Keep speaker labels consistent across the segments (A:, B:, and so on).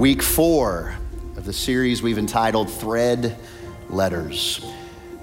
A: week four of the series we've entitled Thread Letters.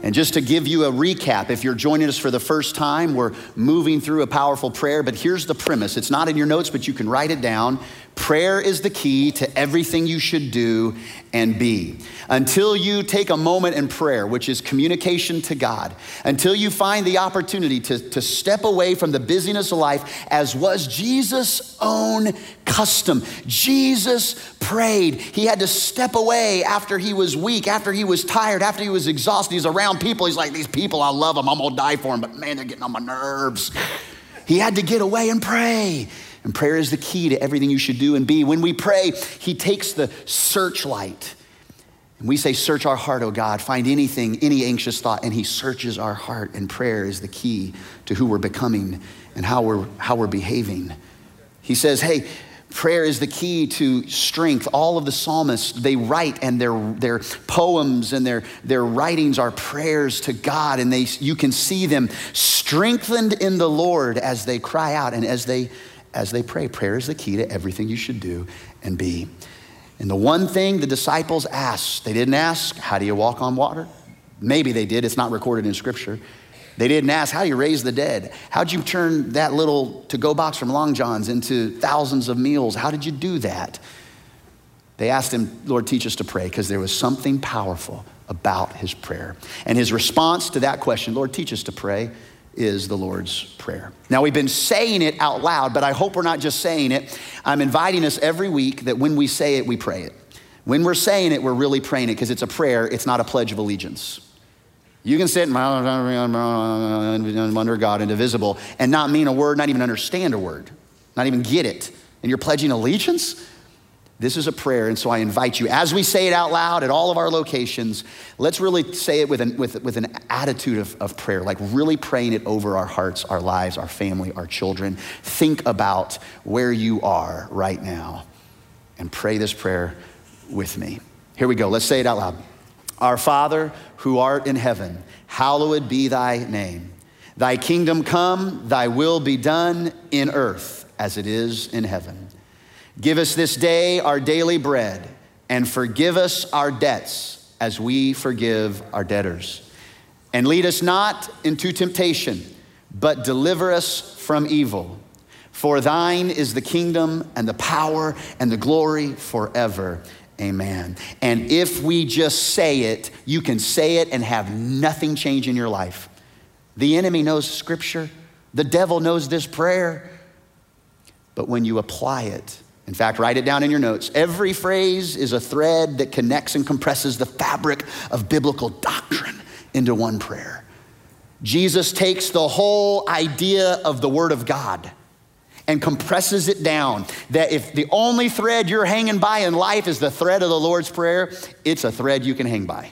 A: And just to give you a recap, if you're joining us for the first time, we're moving through a powerful prayer, but here's the premise. It's not in your notes, but you can write it down. Prayer is the key to everything you should do and be. Until you take a moment in prayer, which is communication to God, until you find the opportunity to, to step away from the busyness of life, as was Jesus' own custom. Jesus prayed. He had to step away after he was weak, after he was tired, after he was exhausted. He's around people. He's like, These people, I love them. I'm gonna die for them, but man, they're getting on my nerves. He had to get away and pray. And prayer is the key to everything you should do and be. When we pray, He takes the searchlight. And we say, Search our heart, oh God, find anything, any anxious thought. And He searches our heart. And prayer is the key to who we're becoming and how we're, how we're behaving. He says, Hey, prayer is the key to strength. All of the psalmists, they write and their, their poems and their, their writings are prayers to God. And they, you can see them strengthened in the Lord as they cry out and as they as they pray. Prayer is the key to everything you should do and be. And the one thing the disciples asked, they didn't ask, How do you walk on water? Maybe they did, it's not recorded in Scripture. They didn't ask, How do you raise the dead? How'd you turn that little to go box from Long John's into thousands of meals? How did you do that? They asked him, Lord, teach us to pray, because there was something powerful about his prayer. And his response to that question, Lord, teach us to pray, is the Lord's Prayer. Now, we've been saying it out loud, but I hope we're not just saying it. I'm inviting us every week that when we say it, we pray it. When we're saying it, we're really praying it because it's a prayer, it's not a pledge of allegiance. You can sit under God, indivisible, and not mean a word, not even understand a word, not even get it. And you're pledging allegiance? This is a prayer, and so I invite you, as we say it out loud at all of our locations, let's really say it with an, with, with an attitude of, of prayer, like really praying it over our hearts, our lives, our family, our children. Think about where you are right now and pray this prayer with me. Here we go. Let's say it out loud. Our Father, who art in heaven, hallowed be thy name. Thy kingdom come, thy will be done in earth as it is in heaven. Give us this day our daily bread, and forgive us our debts as we forgive our debtors. And lead us not into temptation, but deliver us from evil. For thine is the kingdom and the power and the glory forever. Amen. And if we just say it, you can say it and have nothing change in your life. The enemy knows scripture, the devil knows this prayer. But when you apply it, in fact, write it down in your notes. Every phrase is a thread that connects and compresses the fabric of biblical doctrine into one prayer. Jesus takes the whole idea of the Word of God and compresses it down. That if the only thread you're hanging by in life is the thread of the Lord's Prayer, it's a thread you can hang by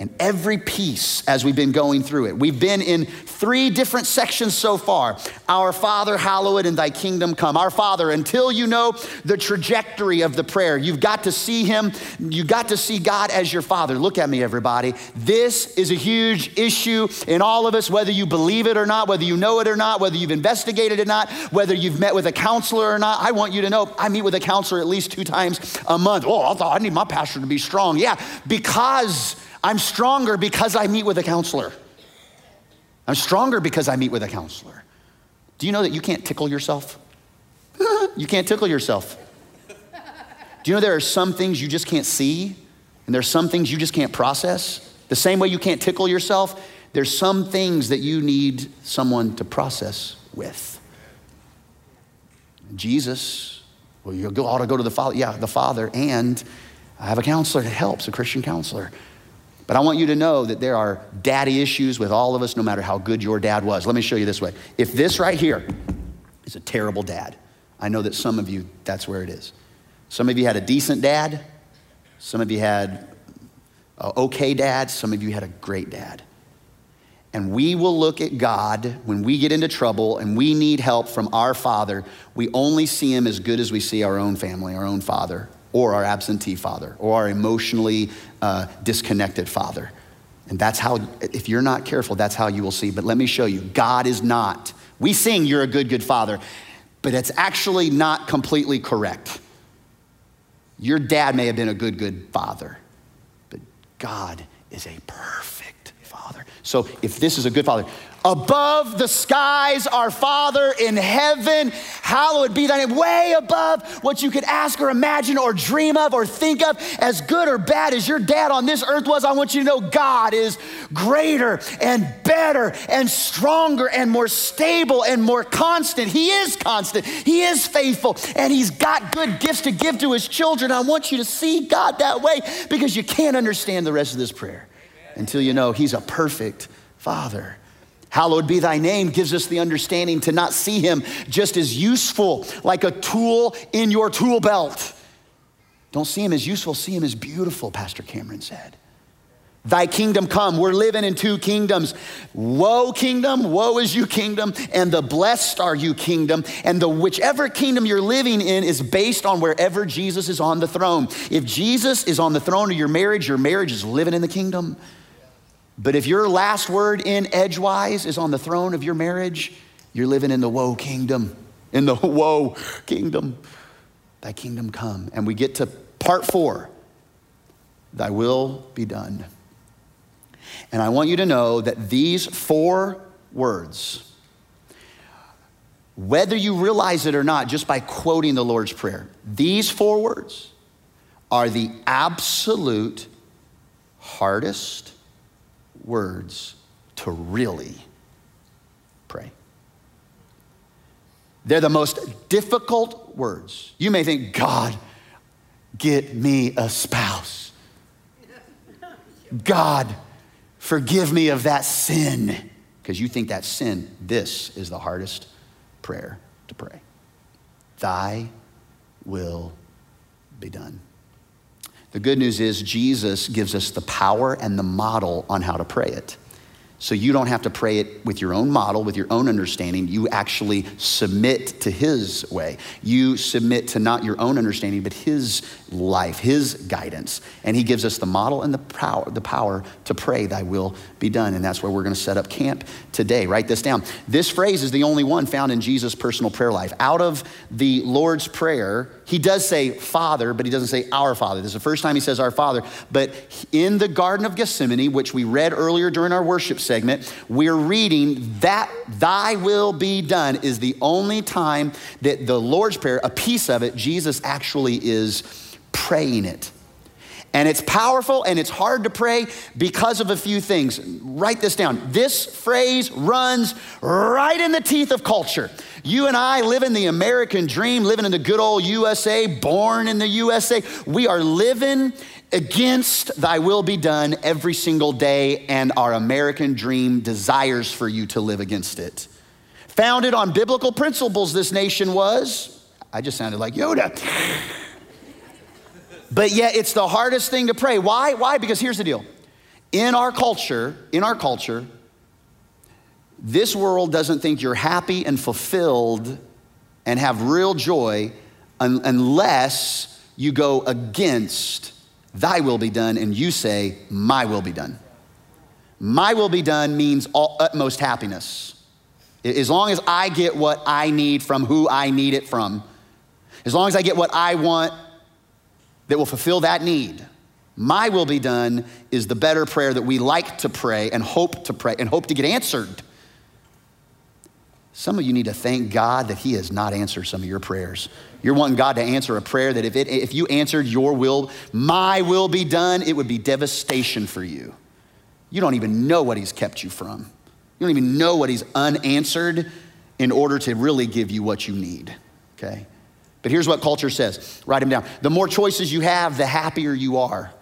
A: and every piece as we've been going through it. We've been in three different sections so far. Our Father, hallowed and thy kingdom come. Our Father, until you know the trajectory of the prayer, you've got to see him, you got to see God as your Father. Look at me, everybody. This is a huge issue in all of us, whether you believe it or not, whether you know it or not, whether you've investigated it or not, whether you've met with a counselor or not. I want you to know I meet with a counselor at least two times a month. Oh, I thought I need my pastor to be strong. Yeah, because I'm stronger because I meet with a counselor. I'm stronger because I meet with a counselor. Do you know that you can't tickle yourself? you can't tickle yourself. Do you know there are some things you just can't see and there's some things you just can't process? The same way you can't tickle yourself, there's some things that you need someone to process with. Jesus, well, you ought to go to the Father. Yeah, the Father, and I have a counselor that helps, a Christian counselor. But I want you to know that there are daddy issues with all of us, no matter how good your dad was. Let me show you this way. If this right here is a terrible dad, I know that some of you, that's where it is. Some of you had a decent dad, some of you had an okay dad, some of you had a great dad. And we will look at God when we get into trouble and we need help from our Father. We only see Him as good as we see our own family, our own Father, or our absentee father or our emotionally uh, disconnected father. And that's how, if you're not careful, that's how you will see. But let me show you God is not. We sing, You're a good, good father, but it's actually not completely correct. Your dad may have been a good, good father, but God is a perfect father. So if this is a good father, above the skies, our Father in heaven, hallowed be thy name, way above what you could ask or imagine or dream of or think of, as good or bad as your dad on this earth was, I want you to know God is greater and better and stronger and more stable and more constant. He is constant, He is faithful, and He's got good gifts to give to His children. I want you to see God that way because you can't understand the rest of this prayer until you know He's a perfect Father. Hallowed be thy name gives us the understanding to not see him just as useful, like a tool in your tool belt. Don't see him as useful, see him as beautiful, Pastor Cameron said. Thy kingdom come. We're living in two kingdoms. Woe kingdom, woe is you kingdom, and the blessed are you kingdom. And the whichever kingdom you're living in is based on wherever Jesus is on the throne. If Jesus is on the throne of your marriage, your marriage is living in the kingdom. But if your last word in edgewise is on the throne of your marriage, you're living in the woe kingdom. In the woe kingdom. Thy kingdom come. And we get to part four Thy will be done. And I want you to know that these four words, whether you realize it or not, just by quoting the Lord's Prayer, these four words are the absolute hardest words to really pray. They're the most difficult words. You may think, God, get me a spouse. God, forgive me of that sin. Because you think that sin, this is the hardest prayer to pray. Thy will be done. The good news is Jesus gives us the power and the model on how to pray it. So you don't have to pray it with your own model, with your own understanding. You actually submit to His way. You submit to not your own understanding, but His life, His guidance. And He gives us the model and the power, the power to pray, Thy will be done. And that's where we're going to set up camp today. Write this down. This phrase is the only one found in Jesus' personal prayer life. Out of the Lord's Prayer, He does say Father, but He doesn't say Our Father. This is the first time He says Our Father. But in the Garden of Gethsemane, which we read earlier during our worship segment, we're reading that thy will be done is the only time that the Lord's Prayer, a piece of it, Jesus actually is praying it. And it's powerful and it's hard to pray because of a few things. Write this down. This phrase runs right in the teeth of culture. You and I live in the American dream, living in the good old USA, born in the USA. We are living against thy will be done every single day, and our American dream desires for you to live against it. Founded on biblical principles, this nation was. I just sounded like Yoda. But yet it's the hardest thing to pray. Why? Why? Because here's the deal. In our culture, in our culture, this world doesn't think you're happy and fulfilled and have real joy un- unless you go against thy will be done and you say, my will be done. My will be done means all, utmost happiness. As long as I get what I need from who I need it from, as long as I get what I want that will fulfill that need. My will be done is the better prayer that we like to pray and hope to pray and hope to get answered. Some of you need to thank God that He has not answered some of your prayers. You're wanting God to answer a prayer that if, it, if you answered your will, my will be done, it would be devastation for you. You don't even know what He's kept you from. You don't even know what He's unanswered in order to really give you what you need, okay? But here's what culture says write them down. The more choices you have, the happier you are.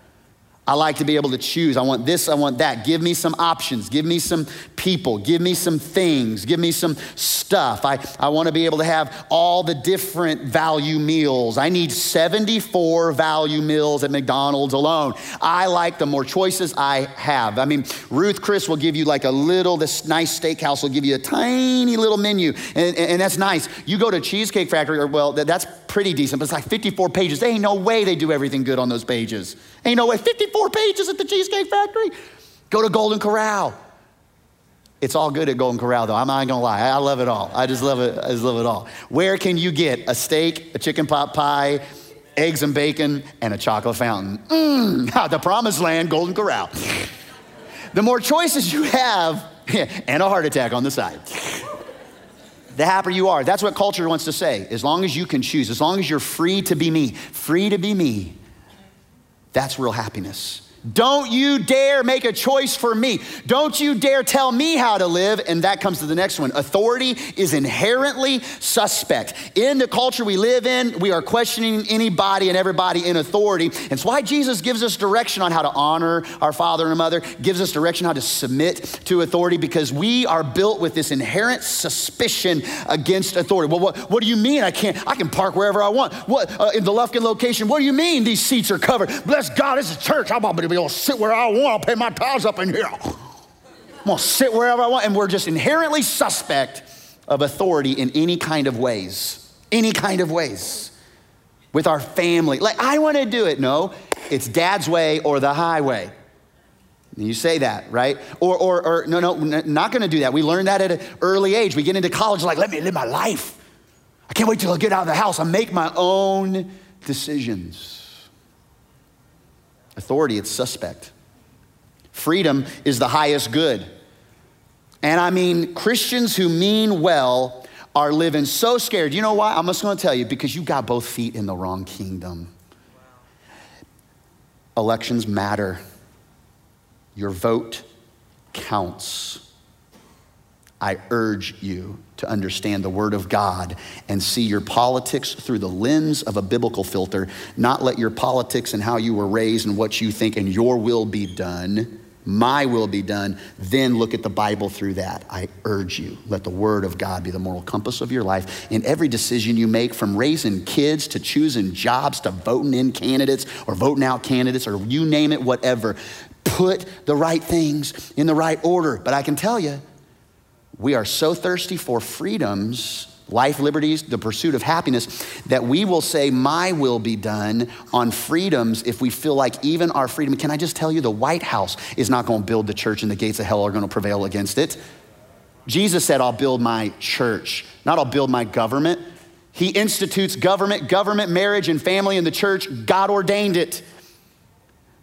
A: I like to be able to choose. I want this, I want that. Give me some options. Give me some people. Give me some things. Give me some stuff. I, I want to be able to have all the different value meals. I need 74 value meals at McDonald's alone. I like the more choices I have. I mean, Ruth Chris will give you like a little, this nice steakhouse will give you a tiny little menu, and, and that's nice. You go to Cheesecake Factory, or well, that's pretty decent, but it's like 54 pages. There ain't no way they do everything good on those pages. Ain't no way. 54 pages at the Cheesecake Factory. Go to Golden Corral. It's all good at Golden Corral, though. I'm not gonna lie. I love it all. I just love it. I just love it all. Where can you get a steak, a chicken pot pie, eggs and bacon, and a chocolate fountain. Mmm, the promised land, Golden Corral. the more choices you have, and a heart attack on the side. The happier you are. That's what culture wants to say. As long as you can choose, as long as you're free to be me, free to be me, that's real happiness. Don't you dare make a choice for me. Don't you dare tell me how to live. And that comes to the next one. Authority is inherently suspect. In the culture we live in, we are questioning anybody and everybody in authority. And it's why Jesus gives us direction on how to honor our father and mother, gives us direction how to submit to authority because we are built with this inherent suspicion against authority. Well, what, what do you mean I can't? I can park wherever I want. What uh, in the Lufkin location? What do you mean these seats are covered? Bless God, this is church. I'm to be able to sit where I want. I'll pay my tithes up in here. I'm gonna sit wherever I want. And we're just inherently suspect of authority in any kind of ways. Any kind of ways. With our family. Like, I wanna do it. No, it's dad's way or the highway. You say that, right? Or, or, or no, no, not gonna do that. We learned that at an early age. We get into college, like, let me live my life. I can't wait till I get out of the house. I make my own decisions. Authority, it's suspect. Freedom is the highest good. And I mean, Christians who mean well are living so scared. You know why? I'm just gonna tell you because you got both feet in the wrong kingdom. Elections matter, your vote counts. I urge you to understand the Word of God and see your politics through the lens of a biblical filter, not let your politics and how you were raised and what you think and your will be done, my will be done, then look at the Bible through that. I urge you, let the Word of God be the moral compass of your life. In every decision you make, from raising kids to choosing jobs to voting in candidates or voting out candidates or you name it, whatever, put the right things in the right order. But I can tell you, we are so thirsty for freedoms, life, liberties, the pursuit of happiness, that we will say, My will be done on freedoms if we feel like even our freedom. Can I just tell you, the White House is not going to build the church and the gates of hell are going to prevail against it. Jesus said, I'll build my church, not I'll build my government. He institutes government, government, marriage, and family in the church. God ordained it.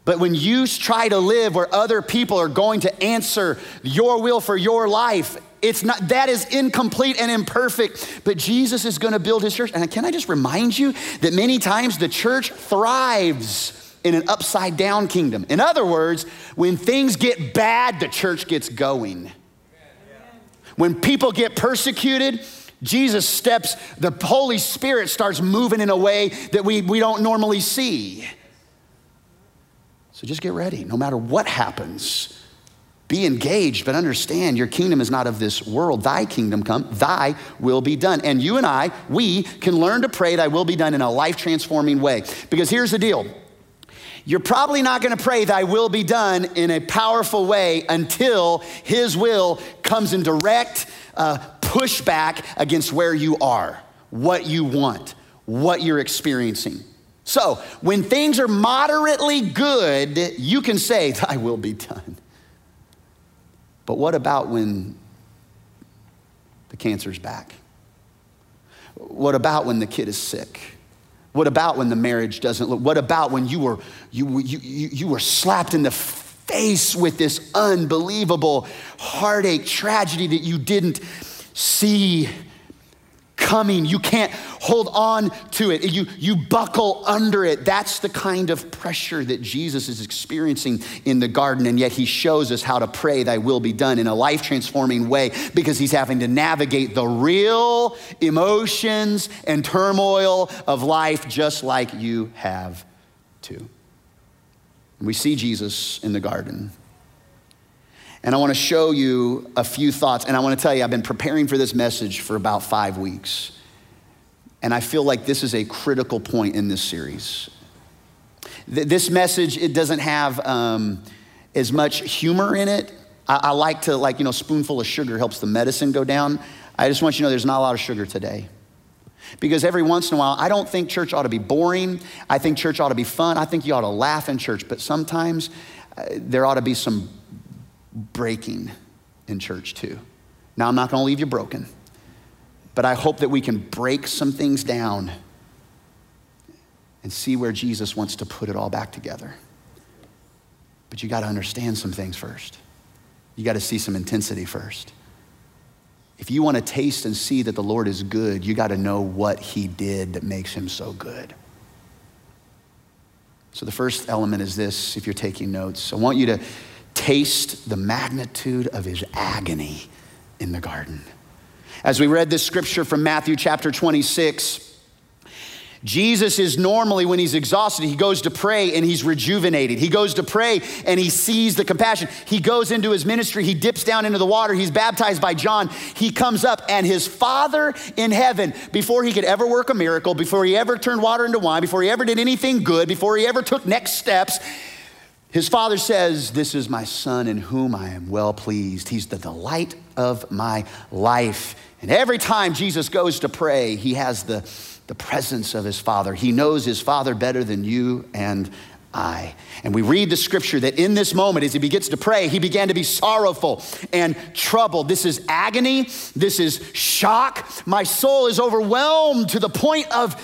A: But when you try to live where other people are going to answer your will for your life, it's not, that is incomplete and imperfect, but Jesus is gonna build his church. And can I just remind you that many times the church thrives in an upside down kingdom. In other words, when things get bad, the church gets going. When people get persecuted, Jesus steps, the Holy Spirit starts moving in a way that we, we don't normally see. So just get ready. No matter what happens, be engaged, but understand your kingdom is not of this world. Thy kingdom come, thy will be done. And you and I, we can learn to pray, thy will be done in a life transforming way. Because here's the deal you're probably not gonna pray, thy will be done in a powerful way until his will comes in direct uh, pushback against where you are, what you want, what you're experiencing. So when things are moderately good, you can say, thy will be done. But what about when the cancer's back? What about when the kid is sick? What about when the marriage doesn't look? What about when you were, you, you, you, you were slapped in the face with this unbelievable heartache, tragedy that you didn't see coming. You can't hold on to it. You, you buckle under it. That's the kind of pressure that Jesus is experiencing in the garden. And yet he shows us how to pray, Thy will be done in a life transforming way because he's having to navigate the real emotions and turmoil of life just like you have too. We see Jesus in the garden. And I want to show you a few thoughts. And I want to tell you, I've been preparing for this message for about five weeks. And I feel like this is a critical point in this series. This message, it doesn't have um, as much humor in it. I, I like to, like, you know, spoonful of sugar helps the medicine go down. I just want you to know there's not a lot of sugar today. Because every once in a while, I don't think church ought to be boring. I think church ought to be fun. I think you ought to laugh in church. But sometimes uh, there ought to be some breaking in church too. Now, I'm not going to leave you broken, but I hope that we can break some things down and see where Jesus wants to put it all back together. But you got to understand some things first. You got to see some intensity first. If you want to taste and see that the Lord is good, you got to know what he did that makes him so good. So the first element is this if you're taking notes. I want you to taste the magnitude of his agony in the garden. As we read this scripture from Matthew chapter 26, Jesus is normally, when he's exhausted, he goes to pray and he's rejuvenated. He goes to pray and he sees the compassion. He goes into his ministry, he dips down into the water, he's baptized by John. He comes up, and his Father in heaven, before he could ever work a miracle, before he ever turned water into wine, before he ever did anything good, before he ever took next steps, his father says, This is my son in whom I am well pleased. He's the delight of my life. And every time Jesus goes to pray, he has the, the presence of his father. He knows his father better than you and I. And we read the scripture that in this moment, as he begins to pray, he began to be sorrowful and troubled. This is agony. This is shock. My soul is overwhelmed to the point of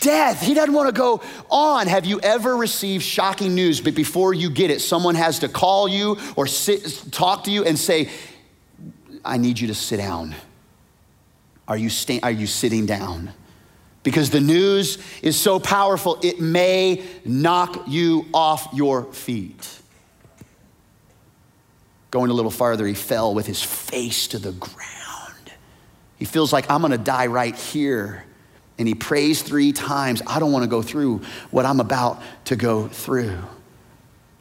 A: death. He doesn't want to go on. Have you ever received shocking news, but before you get it, someone has to call you or sit, talk to you and say, I need you to sit down? Are you, sta- are you sitting down? Because the news is so powerful, it may knock you off your feet. Going a little farther, he fell with his face to the ground. He feels like, I'm gonna die right here and he prays three times, I don't want to go through what I'm about to go through.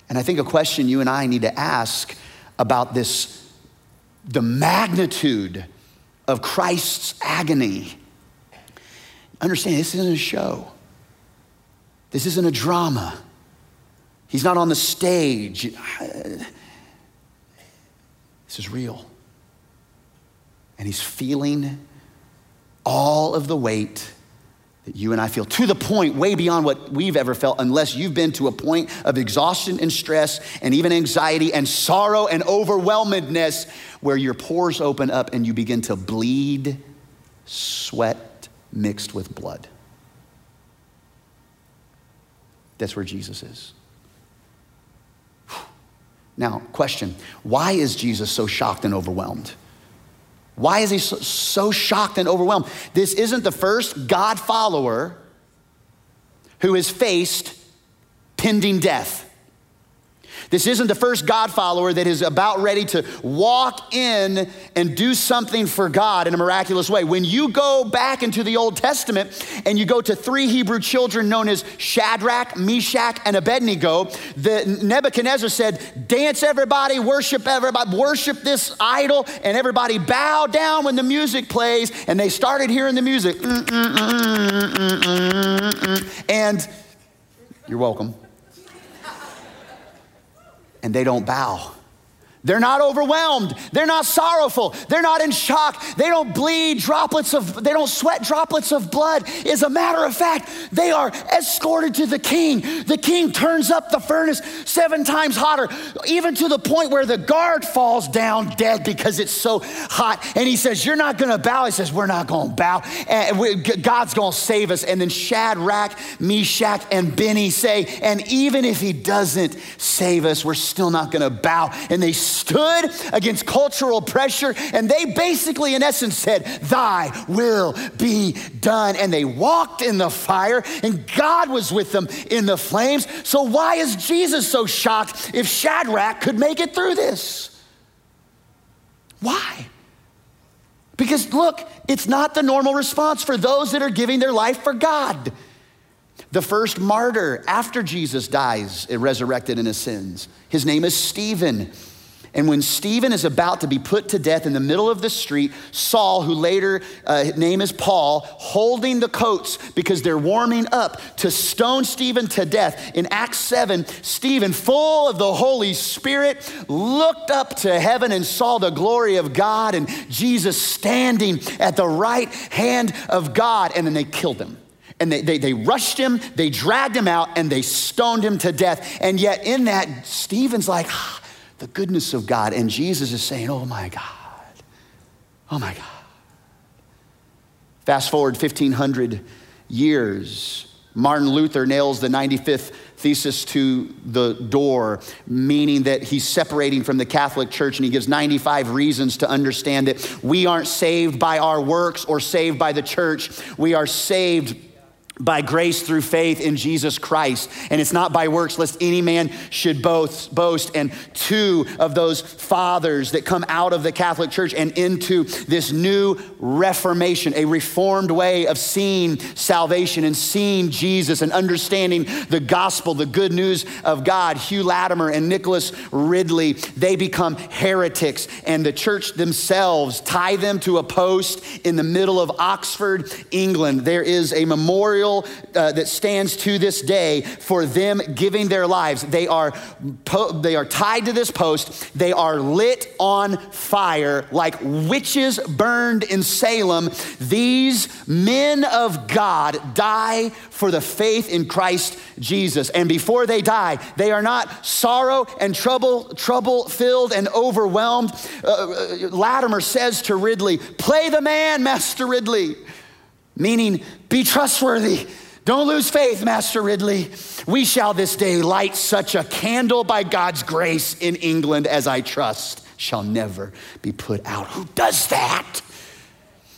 A: And I think a question you and I need to ask about this the magnitude of Christ's agony. Understand, this isn't a show. This isn't a drama. He's not on the stage. This is real. And he's feeling all of the weight that you and I feel to the point way beyond what we've ever felt, unless you've been to a point of exhaustion and stress and even anxiety and sorrow and overwhelmedness where your pores open up and you begin to bleed sweat mixed with blood. That's where Jesus is. Now, question why is Jesus so shocked and overwhelmed? Why is he so, shocked and overwhelmed? This isn't the first God follower who has faced pending death. This isn't the first God follower that is about ready to walk in and do something for God in a miraculous way. When you go back into the Old Testament and you go to three Hebrew children known as Shadrach, Meshach, and Abednego, the Nebuchadnezzar said, "Dance everybody, worship everybody, worship this idol," and everybody bow down when the music plays. And they started hearing the music, mm, mm, mm, and you're welcome and they don't bow. They're not overwhelmed. They're not sorrowful. They're not in shock. They don't bleed droplets of, they don't sweat droplets of blood. As a matter of fact, they are escorted to the king. The king turns up the furnace seven times hotter, even to the point where the guard falls down dead because it's so hot. And he says, You're not going to bow. He says, We're not going to bow. And we, God's going to save us. And then Shadrach, Meshach, and Benny say, And even if he doesn't save us, we're still not going to bow. And they stood against cultural pressure and they basically, in essence, said, Thy will be done. And they walked in the fire and God was with them in the flames. So, why is Jesus so shocked if Shadrach could make it through this? Why? Because look, it's not the normal response for those that are giving their life for God. The first martyr after Jesus dies, resurrected in his sins, his name is Stephen. And when Stephen is about to be put to death in the middle of the street, Saul, who later uh, name is Paul, holding the coats because they're warming up to stone Stephen to death. In Acts 7, Stephen, full of the Holy Spirit, looked up to heaven and saw the glory of God and Jesus standing at the right hand of God. And then they killed him. And they, they, they, rushed him, they dragged him out, and they stoned him to death. And yet, in that, Stephen's like, ah, the goodness of God. And Jesus is saying, Oh my God, oh my God. Fast forward 1,500 years, Martin Luther nails the 95th thesis to the door, meaning that he's separating from the Catholic Church, and he gives 95 reasons to understand that we aren't saved by our works or saved by the church. We are saved by grace through faith in Jesus Christ. And it's not by works, lest any man should boast. boast. And two of those fathers that come out of the Catholic Church and into this new reformation, a reformed way of seeing salvation and seeing Jesus and understanding the gospel, the good news of God, Hugh Latimer and Nicholas Ridley, they become heretics. And the church themselves tie them to a post in the middle of Oxford, England. There is a memorial memorial uh, that stands to this day for them giving their lives. They are, po- they are tied to this post, they are lit on fire like witches burned in Salem. These men of God die for the faith in Christ Jesus. And before they die, they are not sorrow and trouble, trouble filled and overwhelmed. Uh, uh Latimer says to Ridley, Play the man, Master Ridley meaning be trustworthy. Don't lose faith, Master Ridley. We shall this day light such a candle by God's grace in England as I trust shall never be put out. Who does that?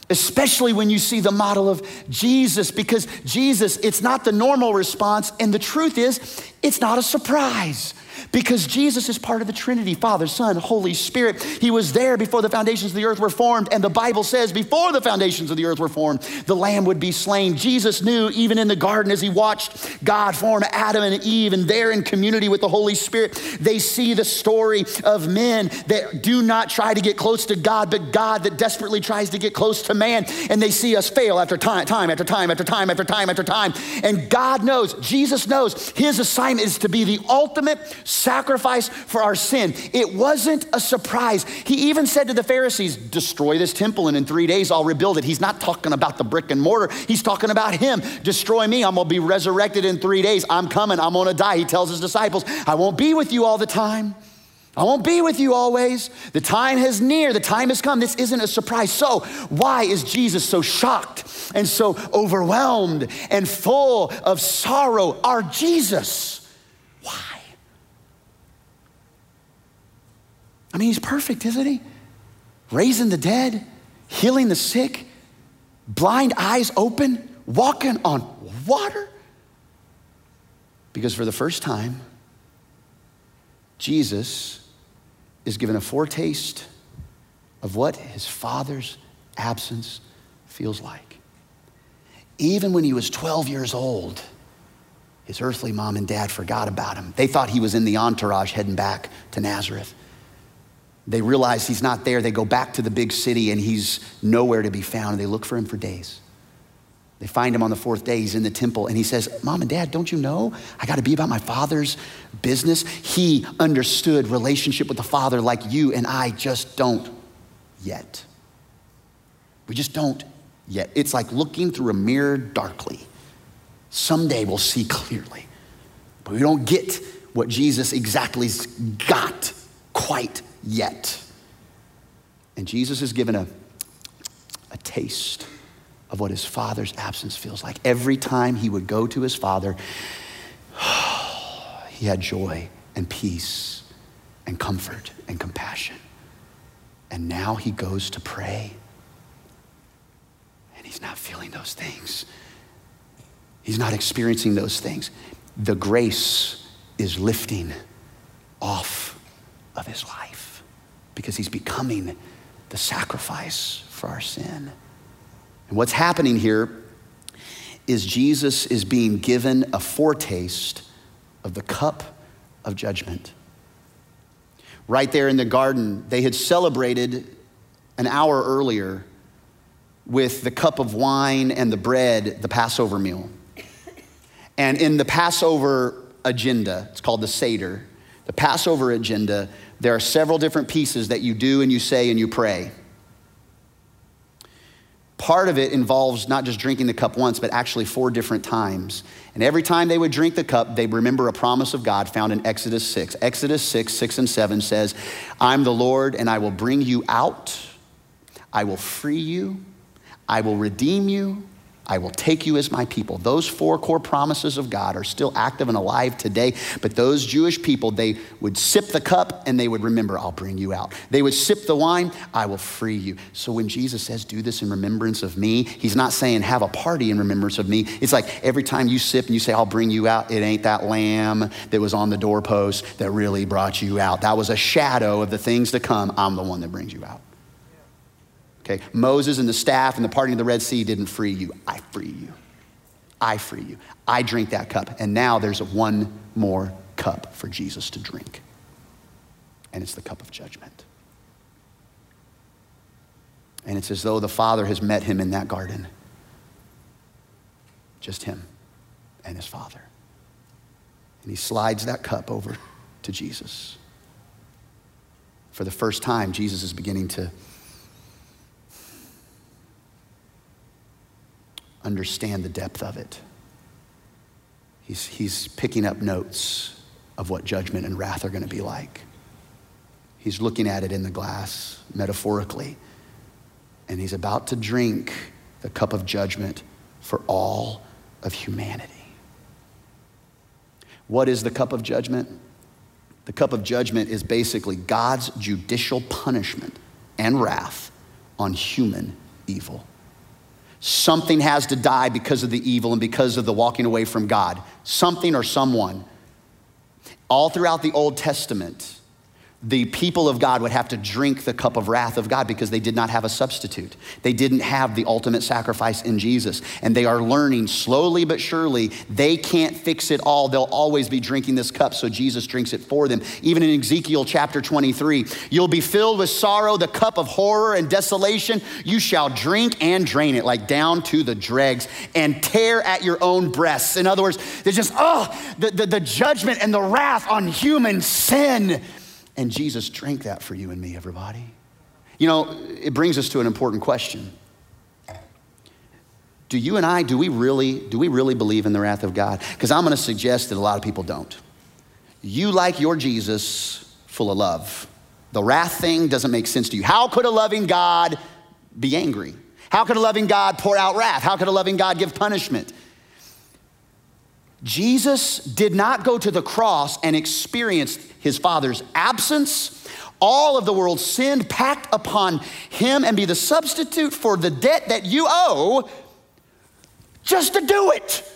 A: Especially when you see the model of Jesus, because Jesus, it's not the normal response, and the truth is, it's not a surprise because Jesus is part of the Trinity Father, Son, Holy Spirit. He was there before the foundations of the earth were formed, and the Bible says, before the foundations of the earth were formed, the Lamb would be slain. Jesus knew, even in the garden, as he watched God form Adam and Eve, and there in community with the Holy Spirit, they see the story of men that do not try to get close to God, but God that desperately tries to get close to man. And they see us fail after time, time after time after time after time after time. And God knows, Jesus knows, his assignment is to be the ultimate sacrifice for our sin. It wasn't a surprise. He even said to the Pharisees, Destroy this temple, and in three days I'll rebuild it. He's not talking about the brick and mortar, he's talking about him. Destroy me, I'm gonna be resurrected in three days. I'm coming, I'm gonna die. He tells his disciples, I won't be with you all the time. I won't be with you always. The time has near, the time has come. This isn't a surprise. So, why is Jesus so shocked and so overwhelmed and full of sorrow? Our Jesus. Why? I mean, he's perfect, isn't he? Raising the dead, healing the sick, blind eyes open, walking on water. Because for the first time, Jesus is given a foretaste of what his father's absence feels like. Even when he was 12 years old, his earthly mom and dad forgot about him. They thought he was in the entourage heading back to Nazareth. They realize he's not there. They go back to the big city and he's nowhere to be found. And they look for him for days. They find him on the fourth day. He's in the temple and he says, Mom and Dad, don't you know? I got to be about my father's business. He understood relationship with the father like you and I just don't yet. We just don't yet. It's like looking through a mirror darkly. Someday we'll see clearly, but we don't get what Jesus exactly got quite yet. And Jesus is given a, a taste of what his father's absence feels like. Every time he would go to his father, he had joy and peace and comfort and compassion. And now he goes to pray, and he's not feeling those things. He's not experiencing those things. The grace is lifting off of his life because he's becoming the sacrifice for our sin. And what's happening here is Jesus is being given a foretaste of the cup of judgment. Right there in the garden, they had celebrated an hour earlier with the cup of wine and the bread, the Passover meal. And in the Passover agenda, it's called the Seder, the Passover agenda, there are several different pieces that you do and you say and you pray. Part of it involves not just drinking the cup once, but actually four different times. And every time they would drink the cup, they remember a promise of God found in Exodus 6. Exodus 6, 6 and 7 says, I'm the Lord and I will bring you out, I will free you, I will redeem you, I will take you as my people. Those four core promises of God are still active and alive today. But those Jewish people, they would sip the cup and they would remember, I'll bring you out. They would sip the wine, I will free you. So when Jesus says, do this in remembrance of me, he's not saying have a party in remembrance of me. It's like every time you sip and you say, I'll bring you out, it ain't that lamb that was on the doorpost that really brought you out. That was a shadow of the things to come. I'm the one that brings you out. Okay, Moses and the staff and the parting of the Red Sea didn't free you. I free you. I free you. I drink that cup. And now there's one more cup for Jesus to drink. And it's the cup of judgment. And it's as though the Father has met him in that garden. Just him and his Father. And he slides that cup over to Jesus. For the first time, Jesus is beginning to understand the depth of it. He's, he's picking up notes of what judgment and wrath are going to be like. He's looking at it in the glass, metaphorically, and he's about to drink the cup of judgment for all of humanity. What is the cup of judgment? The cup of judgment is basically God's judicial punishment and wrath on human evil. Something has to die because of the evil and because of the walking away from God. Something or someone. All throughout the Old Testament, the people of God would have to drink the cup of wrath of God because they did not have a substitute. They didn't have the ultimate sacrifice in Jesus. And they are learning slowly but surely they can't fix it all. They'll always be drinking this cup, so Jesus drinks it for them. Even in Ezekiel chapter 23, you'll be filled with sorrow, the cup of horror and desolation. You shall drink and drain it, like down to the dregs, and tear at your own breasts. In other words, there's just, oh, the, the, the judgment and the wrath on human sin and Jesus drank that for you and me, everybody. You know, it brings us to an important question. Do you and I, do we really, do we really believe in the wrath of God? Because I'm gonna suggest that a lot of people don't. You like your Jesus full of love. The wrath thing doesn't make sense to you. How could a loving God be angry? How could a loving God pour out wrath? How could a loving God give punishment? Jesus did not go to the cross and experience his father's absence. All of the world's sin packed upon him and be the substitute for the debt that you owe just to do it.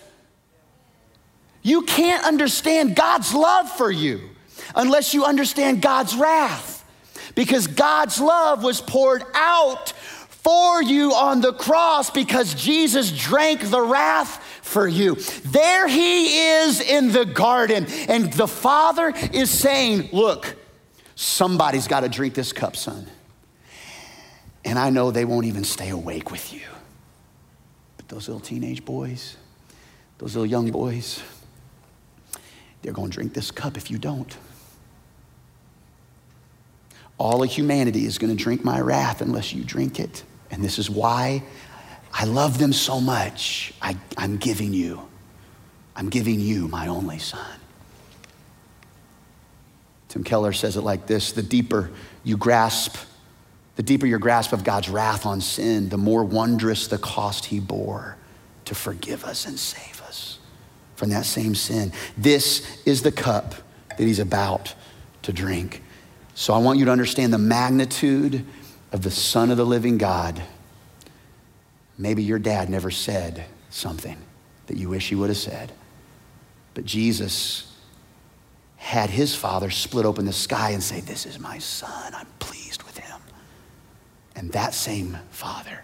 A: You can't understand God's love for you unless you understand God's wrath. Because God's love was poured out for you on the cross because Jesus drank the wrath for you. There he is in the garden, and the Father is saying, Look, somebody's got to drink this cup, son. And I know they won't even stay awake with you. But those little teenage boys, those little young boys, they're going to drink this cup if you don't. All of humanity is going to drink my wrath unless you drink it. And this is why I love them so much. I, I'm giving you, I'm giving you my only son. Tim Keller says it like this the deeper you grasp, the deeper your grasp of God's wrath on sin, the more wondrous the cost he bore to forgive us and save us from that same sin. This is the cup that he's about to drink. So I want you to understand the magnitude of the Son of the living God Maybe your dad never said something that you wish he would have said. But Jesus had his father split open the sky and say, This is my son. I'm pleased with him. And that same father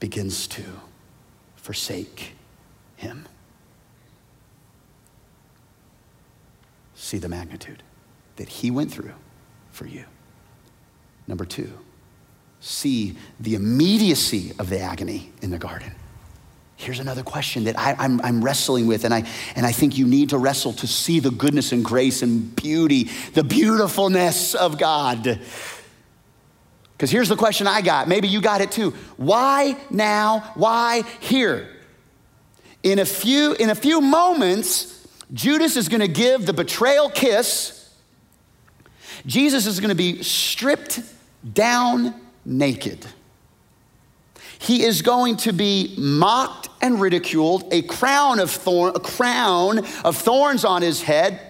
A: begins to forsake him. See the magnitude that he went through for you. Number two, see the immediacy of the agony in the garden. Here's another question that I, am wrestling with, and I, and I think you need to wrestle to see the goodness and grace and beauty, the beautifulness of God. Because here's the question I got. Maybe you got it too. Why now? Why here? In a few, in a few moments, Judas is going to give the betrayal kiss. Jesus is going to be stripped down naked. He is going to be mocked and ridiculed, a crown of thorn, a crown of thorns on his head,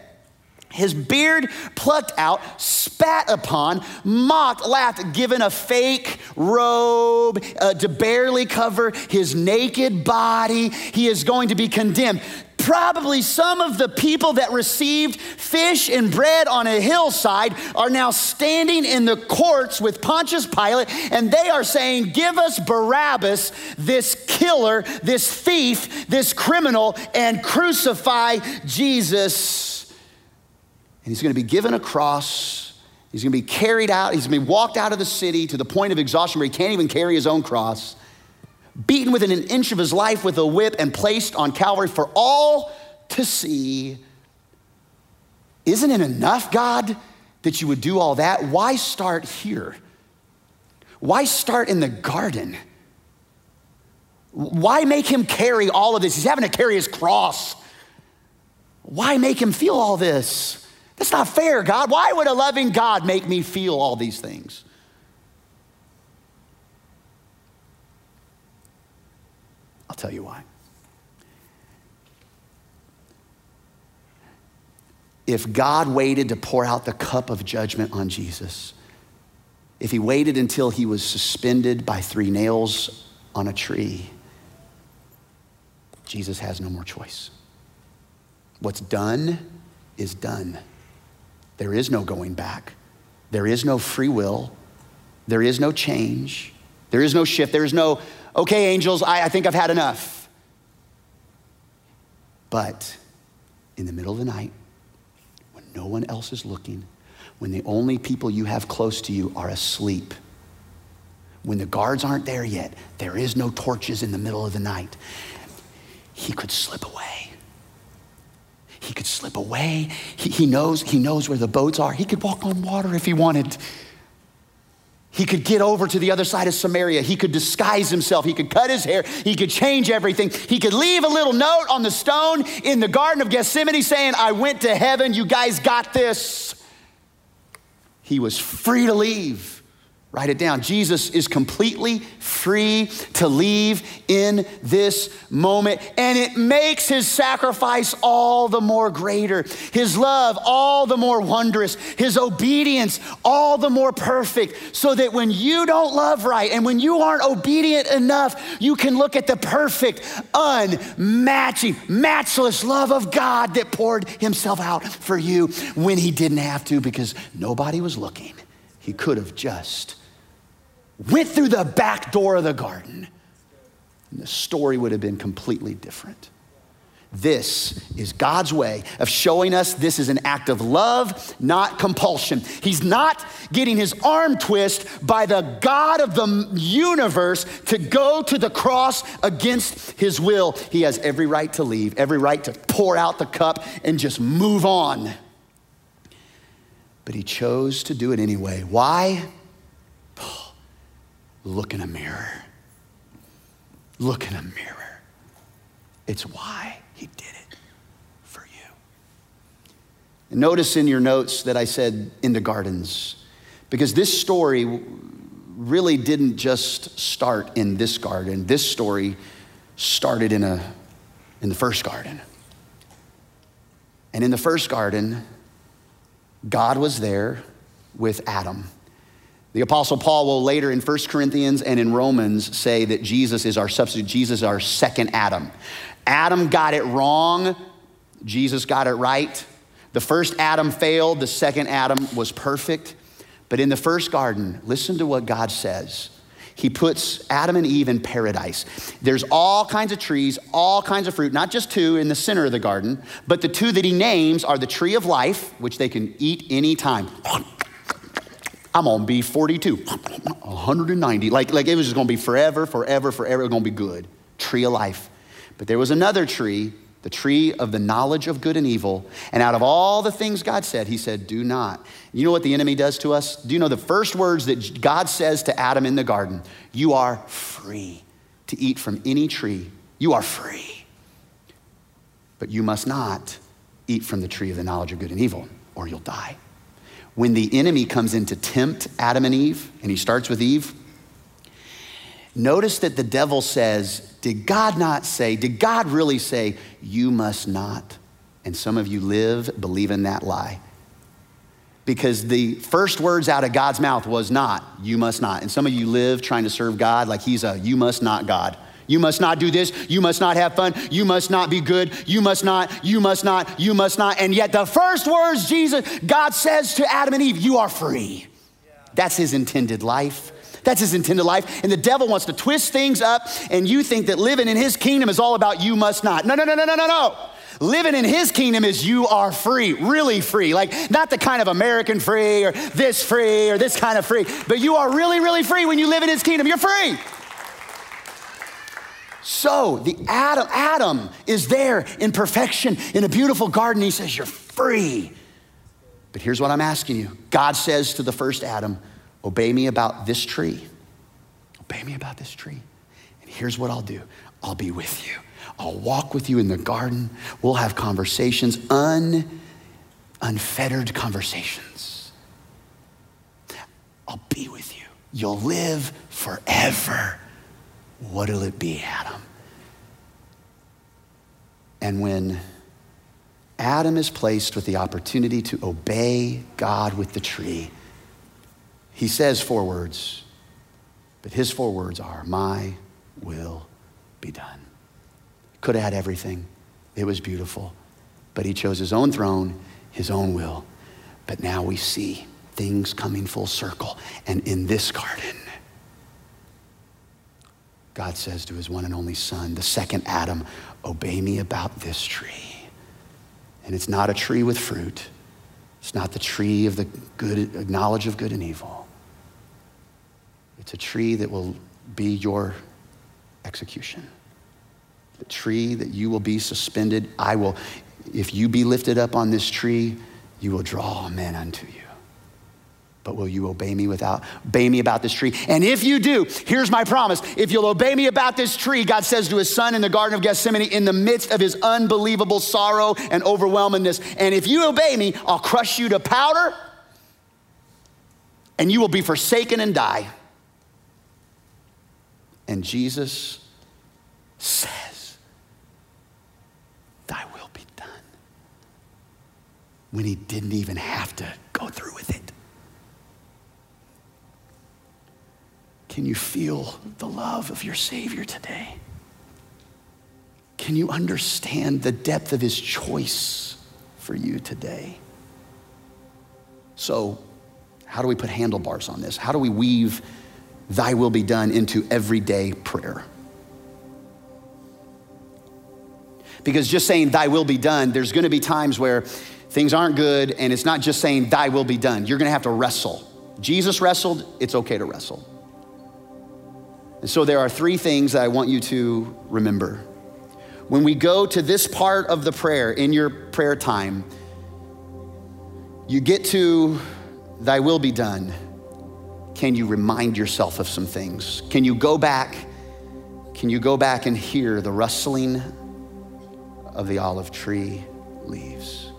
A: his beard plucked out, spat upon, mocked, laughed, given a fake robe uh, to barely cover his naked body. He is going to be condemned probably some of the people that received fish and bread on a hillside are now standing in the courts with Pontius Pilate, and they are saying, Give us Barabbas, this killer, this thief, this criminal, and crucify Jesus. And he's going to be given a cross. He's going to be carried out. He's going to be walked out of the city to the point of exhaustion where he can't even carry his own cross beaten within an inch of his life with a whip, and placed on Calvary for all to see. Isn't it enough, God, that you would do all that? Why start here? Why start in the garden? Why make him carry all of this? He's having to carry his cross. Why make him feel all this? That's not fair, God. Why would a loving God make me feel all these things? Tell you why. If God waited to pour out the cup of judgment on Jesus, if he waited until he was suspended by three nails on a tree, Jesus has no more choice. What's done is done. There is no going back. There is no free will. There is no change. There is no shift. There is no, okay, angels, I, I think I've had enough. But in the middle of the night, when no one else is looking, when the only people you have close to you are asleep, when the guards aren't there yet, there is no torches in the middle of the night, he could slip away. He could slip away. He, he, knows, he knows where the boats are. He could walk on water if he wanted. He could get over to the other side of Samaria. He could disguise himself. He could cut his hair. He could change everything. He could leave a little note on the stone in the Garden of Gethsemane saying, I went to heaven. You guys got this. He was free to leave. Write it down. Jesus is completely free to leave in this moment, and it makes his sacrifice all the more greater, his love all the more wondrous, his obedience all the more perfect, so that when you don't love right and when you aren't obedient enough, you can look at the perfect, unmatching, matchless love of God that poured himself out for you when he didn't have to because nobody was looking. He could have just went through the back door of the garden, and the story would have been completely different. This is God's way of showing us this is an act of love, not compulsion. He's not getting his arm twist by the God of the universe to go to the cross against his will. He has every right to leave, every right to pour out the cup and just move on. But he chose to do it anyway. Why? Look in a mirror. Look in a mirror. It's why he did it for you. And notice in your notes that I said in the gardens, because this story really didn't just start in this garden. This story started in, a, in the first garden. And in the first garden, God was there with Adam. The Apostle Paul will later in 1 Corinthians and in Romans say that Jesus is our substitute. Jesus is our second Adam. Adam got it wrong, Jesus got it right. The first Adam failed, the second Adam was perfect. But in the first garden, listen to what God says. He puts Adam and Eve in paradise. There's all kinds of trees, all kinds of fruit, not just two in the center of the garden, but the two that he names are the tree of life, which they can eat anytime. I'm gonna be 42, 190. Like, like it was just gonna be forever, forever, forever, gonna be good. Tree of life. But there was another tree, the tree of the knowledge of good and evil. And out of all the things God said, He said, Do not. You know what the enemy does to us? Do you know the first words that God says to Adam in the garden? You are free to eat from any tree. You are free. But you must not eat from the tree of the knowledge of good and evil, or you'll die when the enemy comes in to tempt Adam and Eve, and he starts with Eve, Notice that the devil says, Did God not say, did God really say, you must not? And some of you live believing that lie. Because the first words out of God's mouth was not, you must not. And some of you live trying to serve God like he's a you must not God. You must not do this. You must not have fun. You must not be good. You must not, you must not, you must not. And yet, the first words Jesus, God says to Adam and Eve, You are free. That's his intended life. That's his intended life. And the devil wants to twist things up, and you think that living in his kingdom is all about you must not. No, no, no, no, no, no, no. Living in his kingdom is you are free, really free. Like not the kind of American free or this free or this kind of free, but you are really, really free when you live in his kingdom. You're free. So the Adam, Adam is there in perfection in a beautiful garden. He says, You're free. But here's what I'm asking you God says to the first Adam, Obey me about this tree. Obey me about this tree. And here's what I'll do I'll be with you. I'll walk with you in the garden. We'll have conversations, un, unfettered conversations. I'll be with you. You'll live forever. What'll it be, Adam? And when Adam is placed with the opportunity to obey God with the tree, he says four words, but his four words are, My will be done. Could have had everything, it was beautiful, but he chose his own throne, his own will. But now we see things coming full circle. And in this garden, God says to his one and only son, the second Adam, Obey me about this tree. And it's not a tree with fruit, it's not the tree of the good knowledge of good and evil. It's a tree that will be your execution. The tree that you will be suspended. I will, if you be lifted up on this tree, you will draw men unto you. But will you obey me without obey me about this tree? And if you do, here's my promise. If you'll obey me about this tree, God says to his son in the Garden of Gethsemane, in the midst of his unbelievable sorrow and overwhelmingness, and if you obey me, I'll crush you to powder, and you will be forsaken and die. And Jesus says, Thy will be done. When he didn't even have to go through with it. Can you feel the love of your Savior today? Can you understand the depth of his choice for you today? So, how do we put handlebars on this? How do we weave thy will be done into everyday prayer. Because just saying thy will be done, there's gonna be times where things aren't good and it's not just saying thy will be done. You're gonna have to wrestle. Jesus wrestled, it's okay to wrestle. And so there are three things that I want you to remember. When we go to this part of the prayer in your prayer time, you get to thy will be done can you remind yourself of some things? Can you go back? Can you go back and hear the rustling of the olive tree leaves?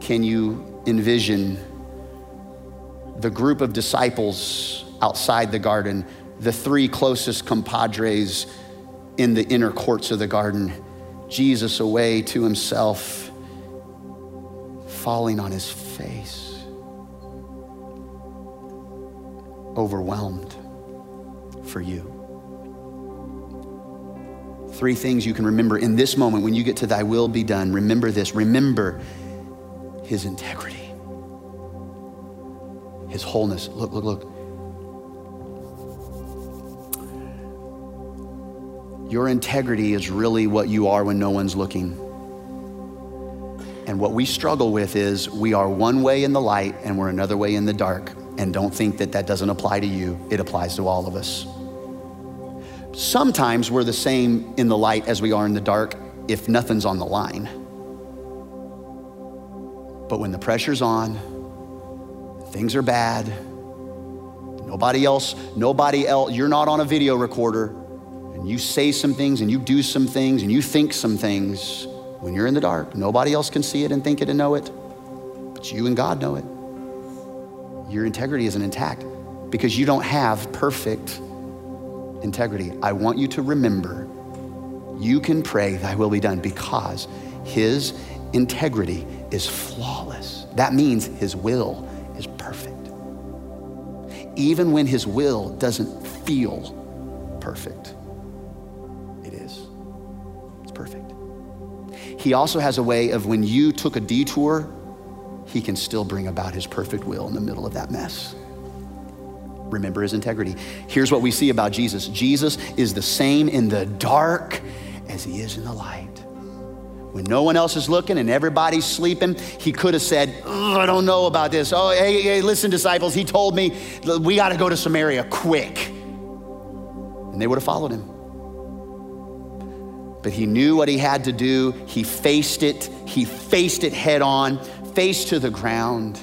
A: Can you envision the group of disciples outside the garden, the three closest compadres in the inner courts of the garden, Jesus away to himself, falling on his face? overwhelmed for you. Three things you can remember in this moment when you get to thy will be done. Remember this. Remember his integrity, his wholeness. Look, look, look. Your integrity is really what you are when no one's looking. And what we struggle with is we are one way in the light and we're another way in the dark. And don't think that that doesn't apply to you, it applies to all of us. Sometimes we're the same in the light as we are in the dark if nothing's on the line. But when the pressure's on, things are bad, nobody else, nobody else, you're not on a video recorder, and you say some things and you do some things and you think some things when you're in the dark. Nobody else can see it and think it and know it, but you and God know it your integrity isn't intact. because you don't have perfect integrity. I want you to remember you can pray, Thy will be done, because His integrity is flawless. That means His will. Even when His will doesn't feel perfect, it is. It's perfect. He also has a way of when you took a detour, He can still bring about His perfect will in the middle of that mess remember his integrity. Here's what we see about Jesus Jesus is the same in the dark as he is in the light. When no one else is looking and everybody's sleeping, he could have said, I don't know about this. Oh, hey, hey, listen, disciples, he told me we got to go to Samaria quick. And they would have followed him. But he knew what he had to do. He faced it. He faced it head on, face to the ground.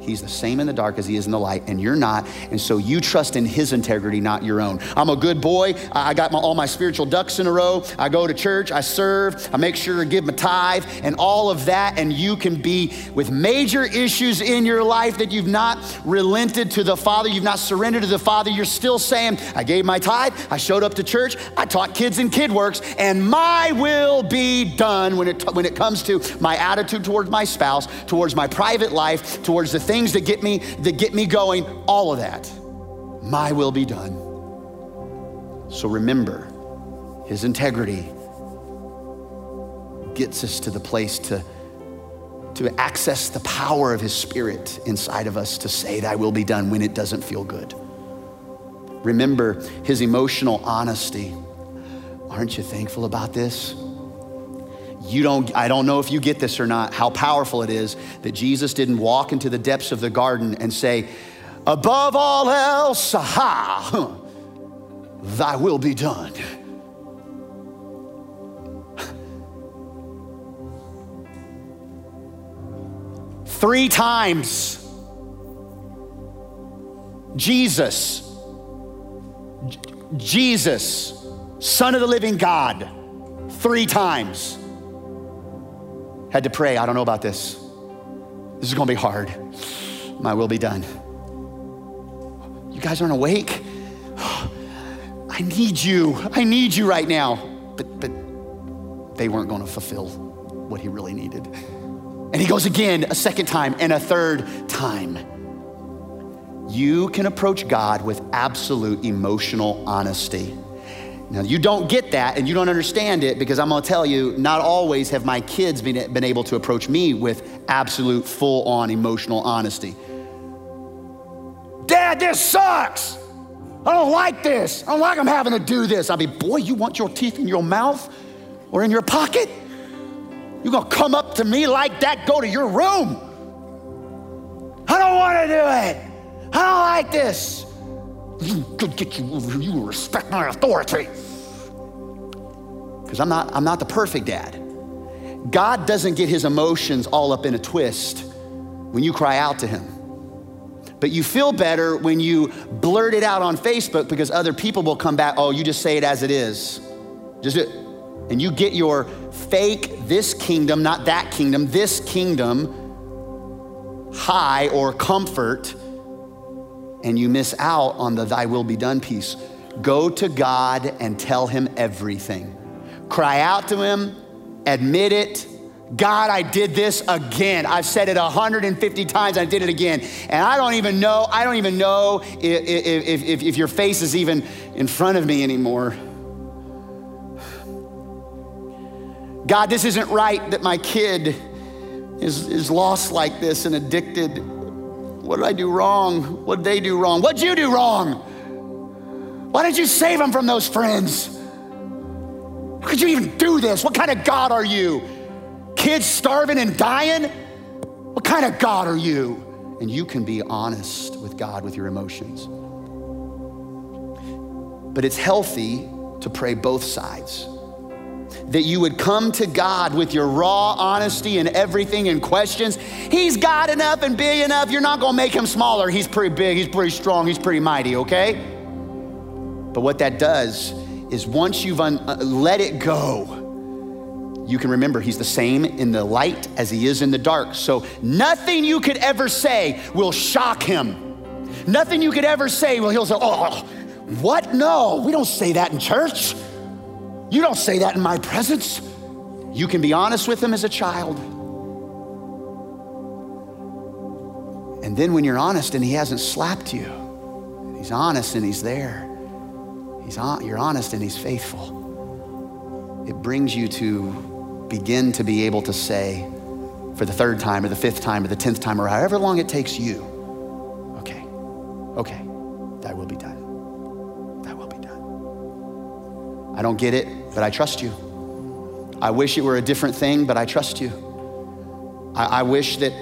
A: He's the same in the dark as he is in the light, and you're not. And so you trust in his integrity, not your own. I'm a good boy. I got my, all my spiritual ducks in a row. I go to church. I serve. I make sure to give my tithe and all of that. And you can be with major issues in your life that you've not relented to the Father. You've not surrendered to the Father. You're still saying, I gave my tithe. I showed up to church. I taught kids in Kid Works, and my will be done when it, when it comes to my attitude towards my spouse, towards my private life, towards the things that get me that get me going, all of that. My will be done. So remember, his integrity gets us to the place to, to access the power of his spirit inside of us to say, Thy will be done when it doesn't feel good. Remember his emotional honesty. Aren't you thankful about this? You don't, I don't know if you get this or not, how powerful it is that Jesus didn't walk into the depths of the garden and say, above all else, aha, thy will be done. Three times, Jesus, Jesus, Son of the living God, three times had to pray, I don't know about this. This is gonna be hard. My will be done. You guys aren't awake? I need you. I need you right now. But, but they weren't gonna fulfill what he really needed. And he goes again, a second time, and a third time. You can approach God with absolute emotional honesty. Now, you don't get that and you don't understand it because I'm gonna tell you, not always have my kids been, been able to approach me with absolute, full on emotional honesty. Dad, this sucks. I don't like this. I don't like I'm having to do this. I mean, boy, you want your teeth in your mouth or in your pocket? You're gonna come up to me like that, go to your room. I don't wanna do it. I don't like this. You get you. You respect my authority. Because I'm not, I'm not the perfect dad. God doesn't get his emotions all up in a twist when you cry out to him. But you feel better when you blurt it out on Facebook because other people will come back, oh, you just say it as it is. Just do it. And you get your fake, this kingdom, not that kingdom, this kingdom high or comfort and you miss out on the thy will be done piece. Go to God and tell him everything. Cry out to him, admit it. God, I did this again. I've said it 150 times, I did it again. And I don't even know, I don't even know if, if, if, if your face is even in front of me anymore. God, this isn't right that my kid is, is lost like this and addicted what did I do wrong? What did they do wrong? What'd you do wrong? Why did you save them from those friends? How could you even do this? What kind of God are you? Kids starving and dying? What kind of God are you? And you can be honest with God with your emotions. But it's healthy to pray both sides that you would come to God with your raw honesty and everything and questions. He's God enough and big enough. You're not going to make him smaller. He's pretty big, he's pretty strong, he's pretty mighty, okay? But what that does is once you've un- uh, let it go, you can remember he's the same in the light as he is in the dark. So nothing you could ever say will shock him. Nothing you could ever say, well, he'll say, oh, what? No, we don't say that in church. You don't say that in my presence. You can be honest with him as a child. And then when you're honest and he hasn't slapped you, he's honest and he's there. He's on, you're honest and he's faithful. It brings you to begin to be able to say for the third time or the fifth time or the tenth time or however long it takes you, okay, okay, that will be done. I don't get it, but I trust you. I wish it were a different thing, but I trust you. I, I wish that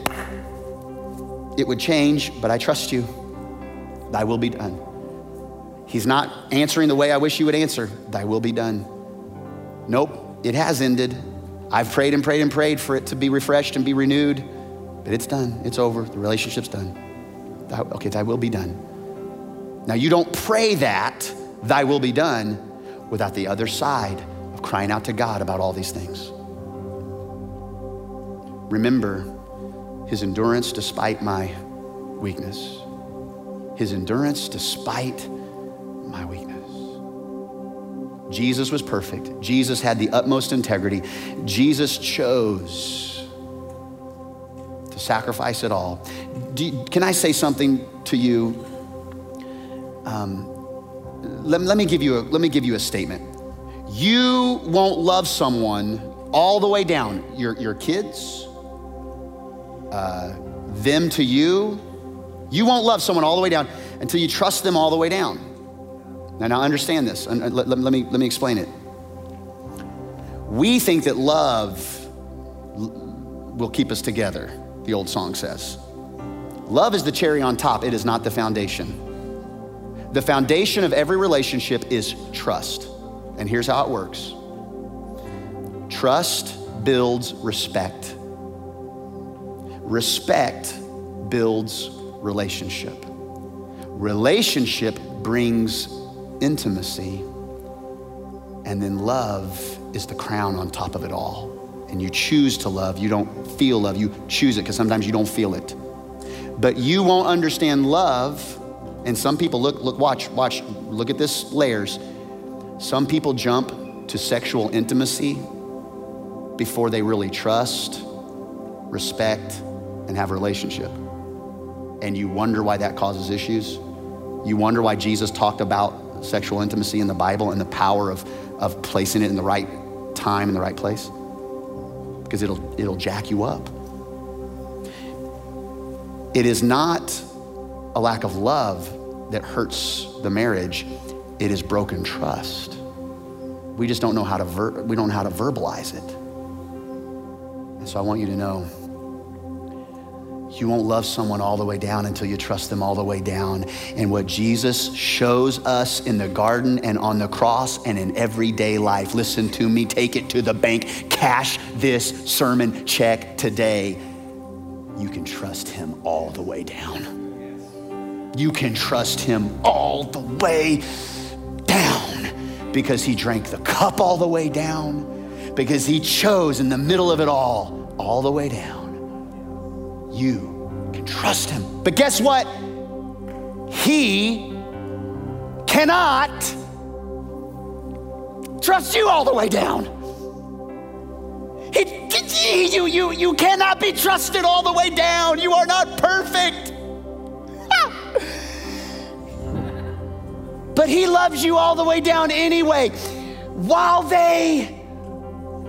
A: it would change, but I trust you. Thy will be done. He's not answering the way I wish he would answer. Thy will be done. Nope, it has ended. I've prayed and prayed and prayed for it to be refreshed and be renewed, but it's done. It's over. The relationship's done. Thy, okay, thy will be done. Now, you don't pray that, thy will be done, without the other side of crying out to God about all these things. Remember his endurance despite my weakness. His endurance despite my weakness. Jesus was perfect. Jesus had the utmost integrity. Jesus chose to sacrifice it all. Can I say something to you? Um, let, let, me give you a, let me give you a statement. You won't love someone all the way down. Your, your kids, uh, them to you. You won't love someone all the way down until you trust them all the way down. Now, now understand this. Let, let, let, me, let me explain it. We think that love will keep us together, the old song says. Love is the cherry on top, it is not the foundation. The foundation of every relationship is trust. And here's how it works trust builds respect, respect builds relationship, relationship brings intimacy, and then love is the crown on top of it all. And you choose to love. You don't feel love. You choose it because sometimes you don't feel it. But you won't understand love. And some people look, look, watch, watch, look at this layers. Some people jump to sexual intimacy before they really trust, respect, and have a relationship. And you wonder why that causes issues. You wonder why Jesus talked about sexual intimacy in the Bible and the power of, of placing it in the right time in the right place? Because it'll, it'll jack you up. It is not a lack of love that hurts the marriage, it is broken trust. We just don't know how to ver- we don't know how to verbalize it. And so I want you to know you won't love someone all the way down until you trust them all the way down. And what Jesus shows us in the garden and on the cross and in everyday life, listen to me, take it to the bank, cash this sermon check today. You can trust him all the way down. You can trust him all the way down because he drank the cup all the way down, because he chose in the middle of it all, all the way down you can trust him. But guess what? He cannot trust you all the way down. He, you, you, you cannot be trusted all the way down. You are not perfect. But he loves you all the way down anyway. While they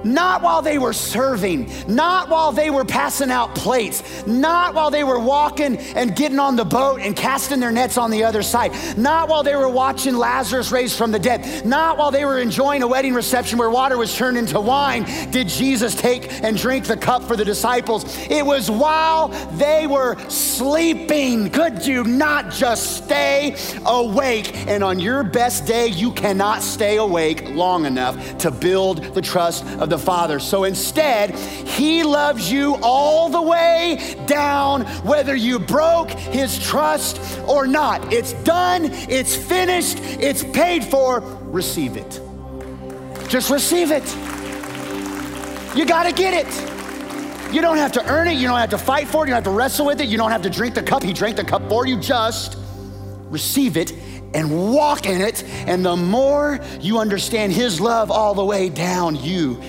A: not while they were serving, not while they were passing out plates, not while they were walking and getting on the boat and casting their nets on the other side, not while they were watching Lazarus raised from the dead, not while they were enjoying a wedding reception where water was turned into wine, did Jesus take and drink the cup for the disciples. It was while they were sleeping. Could you not just stay awake? And on your best day, you cannot stay awake long enough to build the trust of the Father. So instead, He loves you all the way down, whether you broke His trust or not. It's done, it's finished, it's paid for. Receive it. Just receive it. You got to get it. You don't have to earn it. You don't have to fight for it. You don't have to wrestle with it. You don't have to drink the cup. He drank the cup for you. Just receive it and walk in it. And the more you understand His love all the way down, you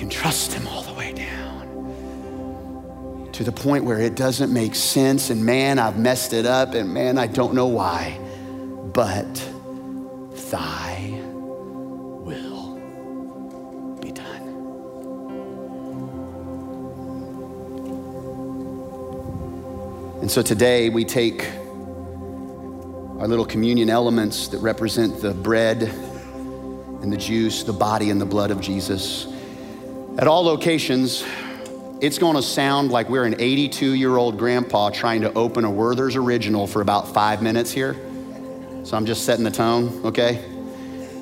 A: can trust Him all the way down to the point where it doesn't make sense. And man, I've messed it up, and man, I don't know why. But thy will be done. And so today we take our little communion elements that represent the bread and the juice, the body and the blood of Jesus. At all locations, it's going to sound like we're an 82 year old grandpa trying to open a Werther's original for about five minutes here. So I'm just setting the tone, okay?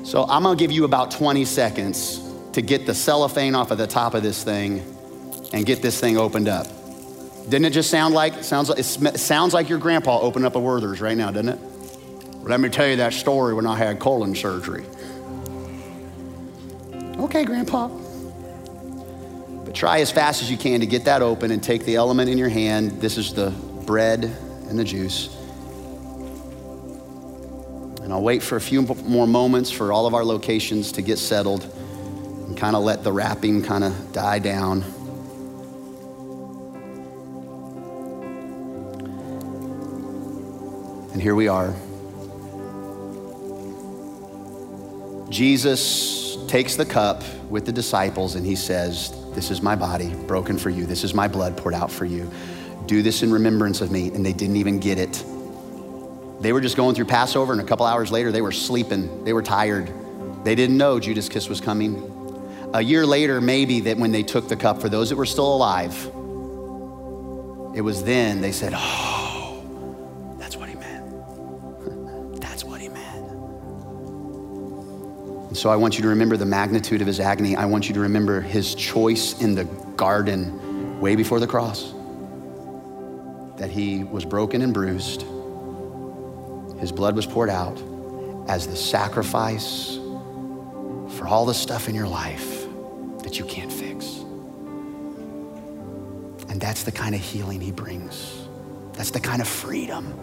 A: So I'm gonna give you about 20 seconds to get the cellophane off of the top of this thing and get this thing opened up. Didn't it just sound like, sounds like, it sounds like your grandpa opened up a Werther's right now, doesn't it? Let me tell you that story when I had colon surgery. Okay, Grandpa. But try as fast as you can to get that open and take the element in your hand. This is the bread and the juice. And I'll wait for a few more moments for all of our locations to get settled and kind of let the wrapping kind of die down. And here we are. Jesus takes the cup with the disciples and he says, This is my body broken for you. This is my blood poured out for you. Do this in remembrance of me. And they didn't even get it. They were just going through Passover, and a couple hours later, they were sleeping. They were tired. They didn't know Judas' kiss was coming. A year later, maybe that when they took the cup, for those that were still alive, it was then they said, Oh, And so I want you to remember the magnitude of his agony. I want you to remember his choice in the garden way before the cross that he was broken and bruised his blood was poured out as the sacrifice for all the stuff in your life that you can't fix. And that's the kind of healing he brings. That's the kind of freedom.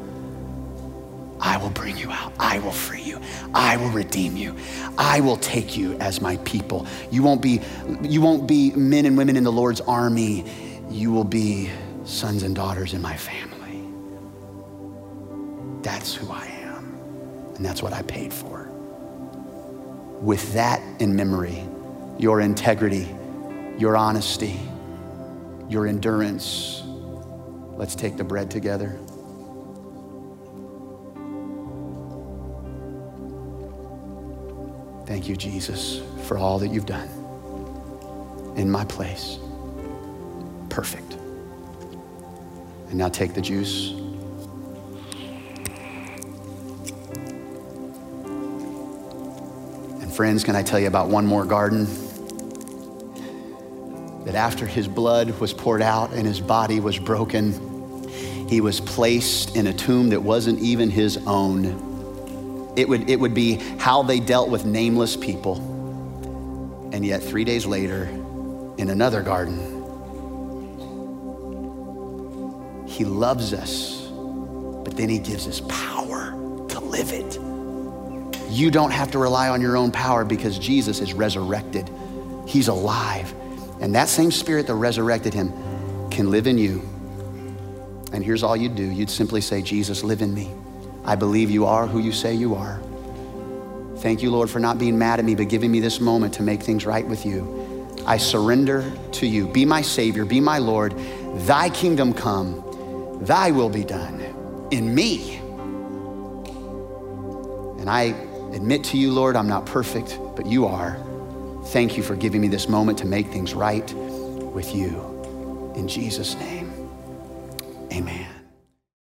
A: I will bring you out. I will free you. I will redeem you. I will take you as my people. You won't be, you won't be men and women in the Lord's army. You will be sons and daughters in my family. That's who I am. And that's what I paid for. With that in memory, your integrity, your honesty, your endurance, let's take the bread together. Thank you, Jesus, for all that you've done in my place. Perfect. And now take the juice. And friends, can I tell you about one more garden? That after his blood was poured out and his body was broken, he was placed in a tomb that wasn't even his own. It would, it would be how they dealt with nameless people. And yet, three days later, in another garden, he loves us, but then he gives us power to live it. You don't have to rely on your own power because Jesus is resurrected. He's alive. And that same spirit that resurrected him can live in you. And here's all you'd do you'd simply say, Jesus, live in me. I believe you are who you say you are. Thank you, Lord, for not being mad at me, but giving me this moment to make things right with you. I surrender to you. Be my Savior, be my Lord. Thy kingdom come, thy will be done in me. And I admit to you, Lord, I'm not perfect, but you are. Thank you for giving me this moment to make things right with you. In Jesus' name, amen.